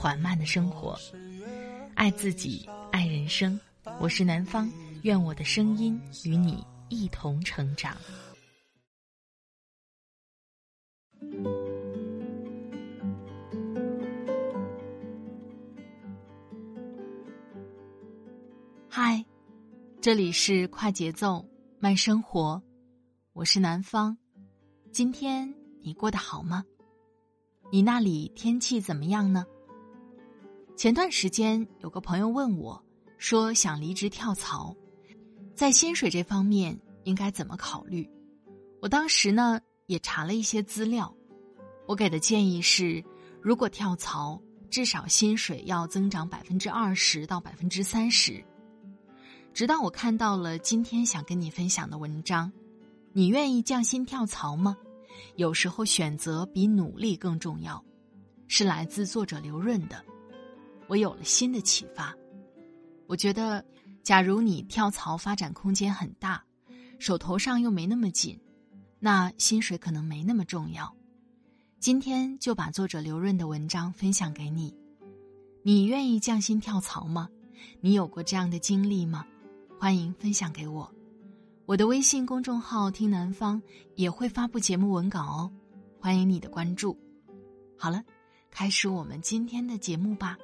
缓慢的生活，爱自己，爱人生。我是南方，愿我的声音与你一同成长。嗨，这里是快节奏慢生活，我是南方。今天你过得好吗？你那里天气怎么样呢？前段时间有个朋友问我，说想离职跳槽，在薪水这方面应该怎么考虑？我当时呢也查了一些资料，我给的建议是，如果跳槽，至少薪水要增长百分之二十到百分之三十。直到我看到了今天想跟你分享的文章，你愿意降薪跳槽吗？有时候选择比努力更重要，是来自作者刘润的。我有了新的启发，我觉得，假如你跳槽发展空间很大，手头上又没那么紧，那薪水可能没那么重要。今天就把作者刘润的文章分享给你，你愿意降薪跳槽吗？你有过这样的经历吗？欢迎分享给我，我的微信公众号“听南方”也会发布节目文稿哦，欢迎你的关注。好了，开始我们今天的节目吧。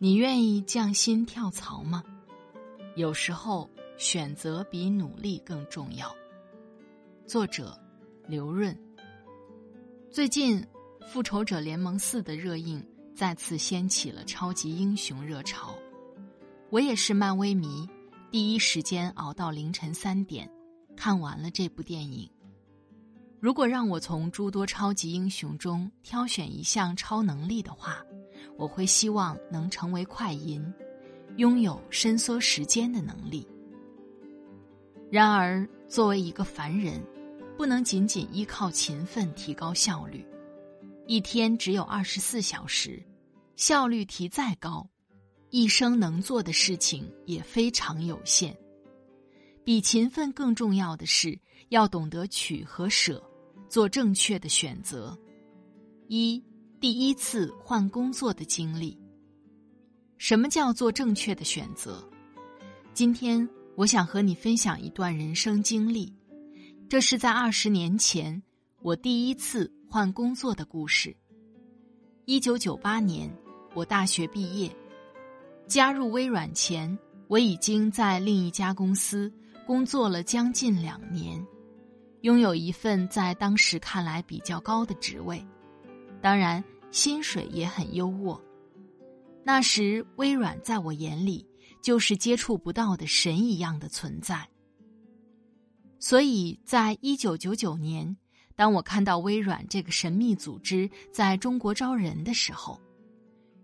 你愿意降薪跳槽吗？有时候选择比努力更重要。作者：刘润。最近，《复仇者联盟四》的热映再次掀起了超级英雄热潮。我也是漫威迷，第一时间熬到凌晨三点，看完了这部电影。如果让我从诸多超级英雄中挑选一项超能力的话，我会希望能成为快银，拥有伸缩时间的能力。然而，作为一个凡人，不能仅仅依靠勤奋提高效率。一天只有二十四小时，效率提再高，一生能做的事情也非常有限。比勤奋更重要的是，要懂得取和舍，做正确的选择。一。第一次换工作的经历。什么叫做正确的选择？今天我想和你分享一段人生经历，这是在二十年前我第一次换工作的故事。一九九八年，我大学毕业，加入微软前，我已经在另一家公司工作了将近两年，拥有一份在当时看来比较高的职位。当然，薪水也很优渥。那时，微软在我眼里就是接触不到的神一样的存在。所以在一九九九年，当我看到微软这个神秘组织在中国招人的时候，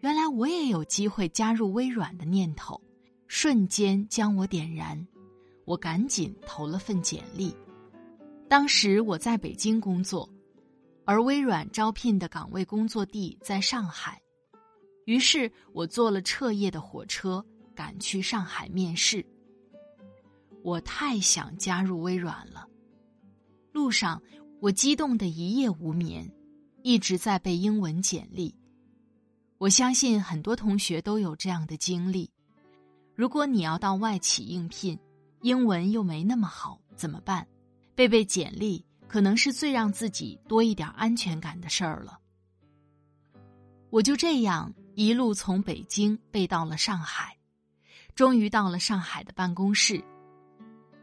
原来我也有机会加入微软的念头，瞬间将我点燃。我赶紧投了份简历。当时我在北京工作。而微软招聘的岗位工作地在上海，于是我坐了彻夜的火车赶去上海面试。我太想加入微软了，路上我激动的一夜无眠，一直在背英文简历。我相信很多同学都有这样的经历。如果你要到外企应聘，英文又没那么好，怎么办？背背简历。可能是最让自己多一点安全感的事儿了。我就这样一路从北京背到了上海，终于到了上海的办公室。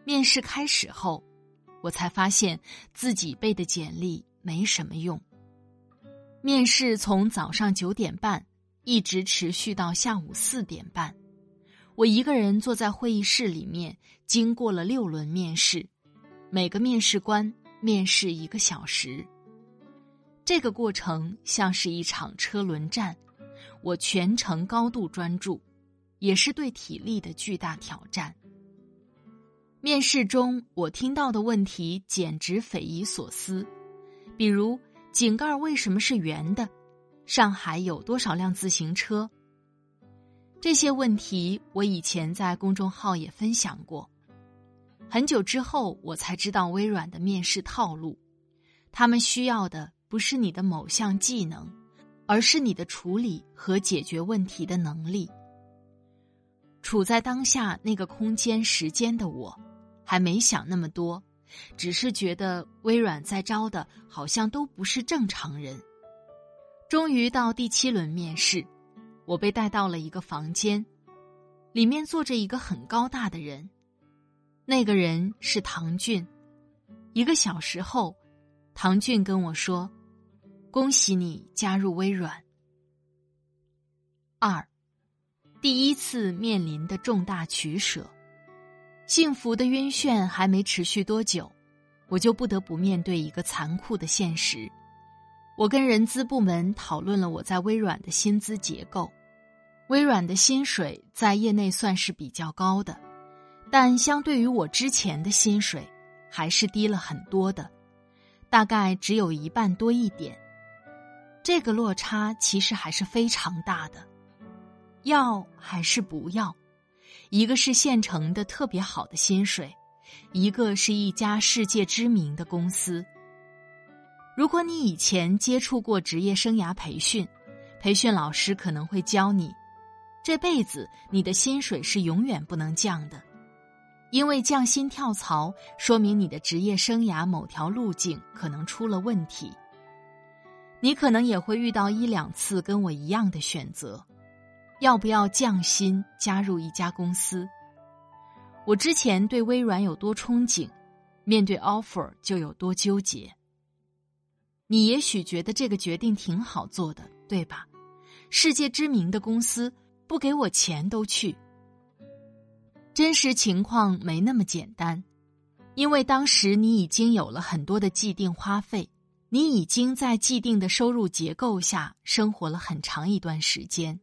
面试开始后，我才发现自己背的简历没什么用。面试从早上九点半一直持续到下午四点半，我一个人坐在会议室里面，经过了六轮面试，每个面试官。面试一个小时，这个过程像是一场车轮战，我全程高度专注，也是对体力的巨大挑战。面试中，我听到的问题简直匪夷所思，比如井盖为什么是圆的？上海有多少辆自行车？这些问题我以前在公众号也分享过。很久之后，我才知道微软的面试套路，他们需要的不是你的某项技能，而是你的处理和解决问题的能力。处在当下那个空间时间的我，还没想那么多，只是觉得微软在招的好像都不是正常人。终于到第七轮面试。我被带到了一个房间，里面坐着一个很高大的人，那个人是唐骏。一个小时后，唐骏跟我说：“恭喜你加入微软。”二，第一次面临的重大取舍，幸福的晕眩还没持续多久，我就不得不面对一个残酷的现实。我跟人资部门讨论了我在微软的薪资结构。微软的薪水在业内算是比较高的，但相对于我之前的薪水，还是低了很多的，大概只有一半多一点。这个落差其实还是非常大的。要还是不要？一个是现成的特别好的薪水，一个是一家世界知名的公司。如果你以前接触过职业生涯培训，培训老师可能会教你。这辈子你的薪水是永远不能降的，因为降薪跳槽说明你的职业生涯某条路径可能出了问题。你可能也会遇到一两次跟我一样的选择，要不要降薪加入一家公司？我之前对微软有多憧憬，面对 offer 就有多纠结。你也许觉得这个决定挺好做的，对吧？世界知名的公司。不给我钱都去。真实情况没那么简单，因为当时你已经有了很多的既定花费，你已经在既定的收入结构下生活了很长一段时间。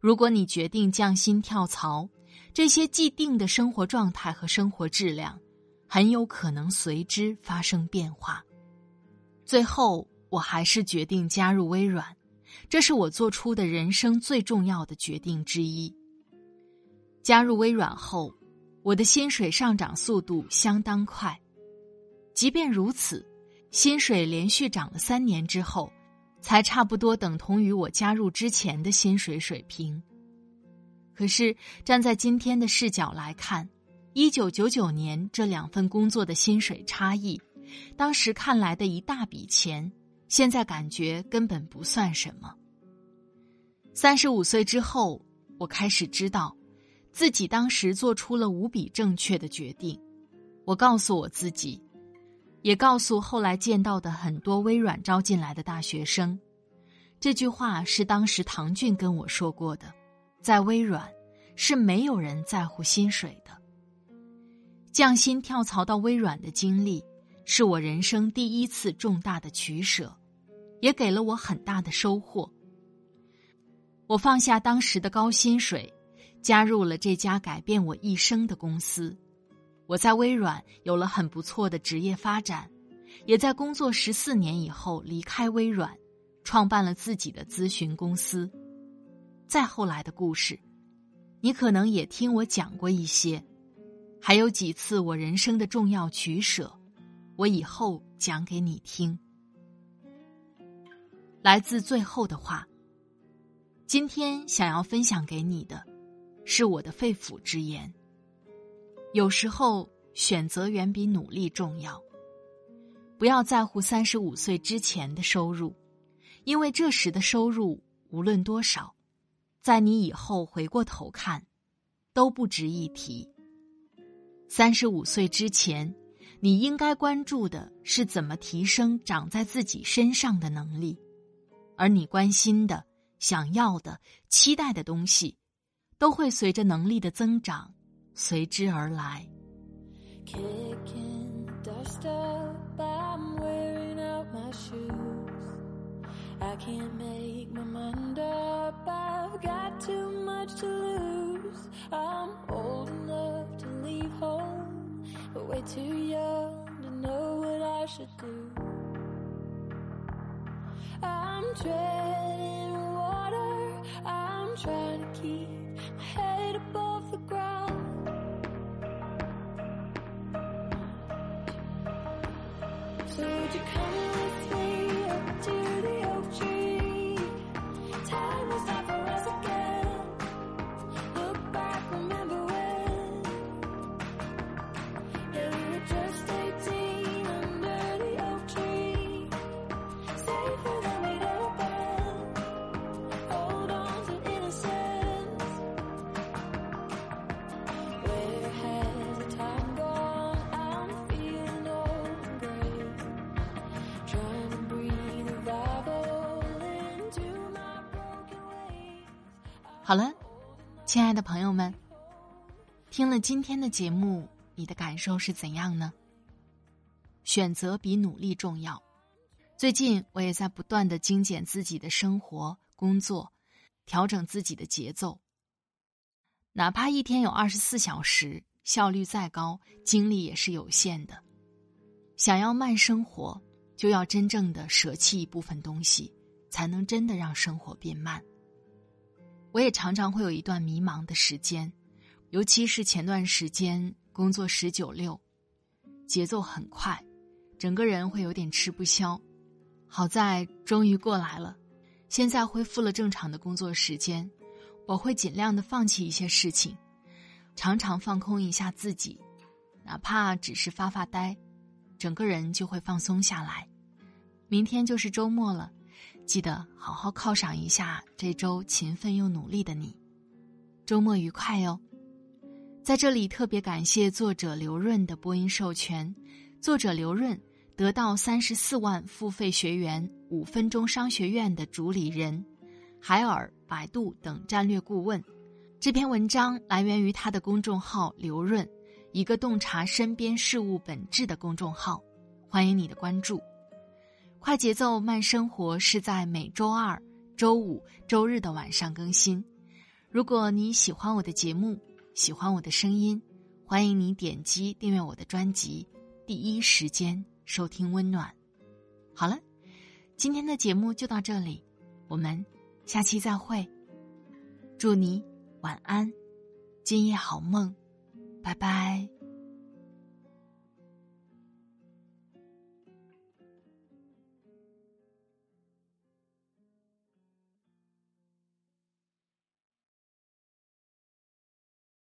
如果你决定降薪跳槽，这些既定的生活状态和生活质量很有可能随之发生变化。最后，我还是决定加入微软。这是我做出的人生最重要的决定之一。加入微软后，我的薪水上涨速度相当快。即便如此，薪水连续涨了三年之后，才差不多等同于我加入之前的薪水水平。可是站在今天的视角来看，一九九九年这两份工作的薪水差异，当时看来的一大笔钱。现在感觉根本不算什么。三十五岁之后，我开始知道，自己当时做出了无比正确的决定。我告诉我自己，也告诉后来见到的很多微软招进来的大学生，这句话是当时唐骏跟我说过的：在微软是没有人在乎薪水的。降薪跳槽到微软的经历，是我人生第一次重大的取舍。也给了我很大的收获。我放下当时的高薪水，加入了这家改变我一生的公司。我在微软有了很不错的职业发展，也在工作十四年以后离开微软，创办了自己的咨询公司。再后来的故事，你可能也听我讲过一些，还有几次我人生的重要取舍，我以后讲给你听。来自最后的话。今天想要分享给你的，是我的肺腑之言。有时候选择远比努力重要。不要在乎三十五岁之前的收入，因为这时的收入无论多少，在你以后回过头看，都不值一提。三十五岁之前，你应该关注的是怎么提升长在自己身上的能力。而你关心的、想要的、期待的东西，都会随着能力的增长随之而来。Kicking dust up, I'm wearing out my shoes. I can't make my mind up. I've got too much to lose. I'm old enough to leave home, but way too young to know what I should do. I'm treading water. I'm trying to keep head above the ground. So would you come 好了，亲爱的朋友们，听了今天的节目，你的感受是怎样呢？选择比努力重要。最近我也在不断的精简自己的生活、工作，调整自己的节奏。哪怕一天有二十四小时，效率再高，精力也是有限的。想要慢生活，就要真正的舍弃一部分东西，才能真的让生活变慢。我也常常会有一段迷茫的时间，尤其是前段时间工作十九六，节奏很快，整个人会有点吃不消。好在终于过来了，现在恢复了正常的工作时间，我会尽量的放弃一些事情，常常放空一下自己，哪怕只是发发呆，整个人就会放松下来。明天就是周末了。记得好好犒赏一下这周勤奋又努力的你，周末愉快哟！在这里特别感谢作者刘润的播音授权，作者刘润得到三十四万付费学员五分钟商学院的主理人，海尔、百度等战略顾问。这篇文章来源于他的公众号“刘润”，一个洞察身边事物本质的公众号，欢迎你的关注。快节奏慢生活是在每周二、周五、周日的晚上更新。如果你喜欢我的节目，喜欢我的声音，欢迎你点击订阅我的专辑，第一时间收听温暖。好了，今天的节目就到这里，我们下期再会。祝你晚安，今夜好梦，拜拜。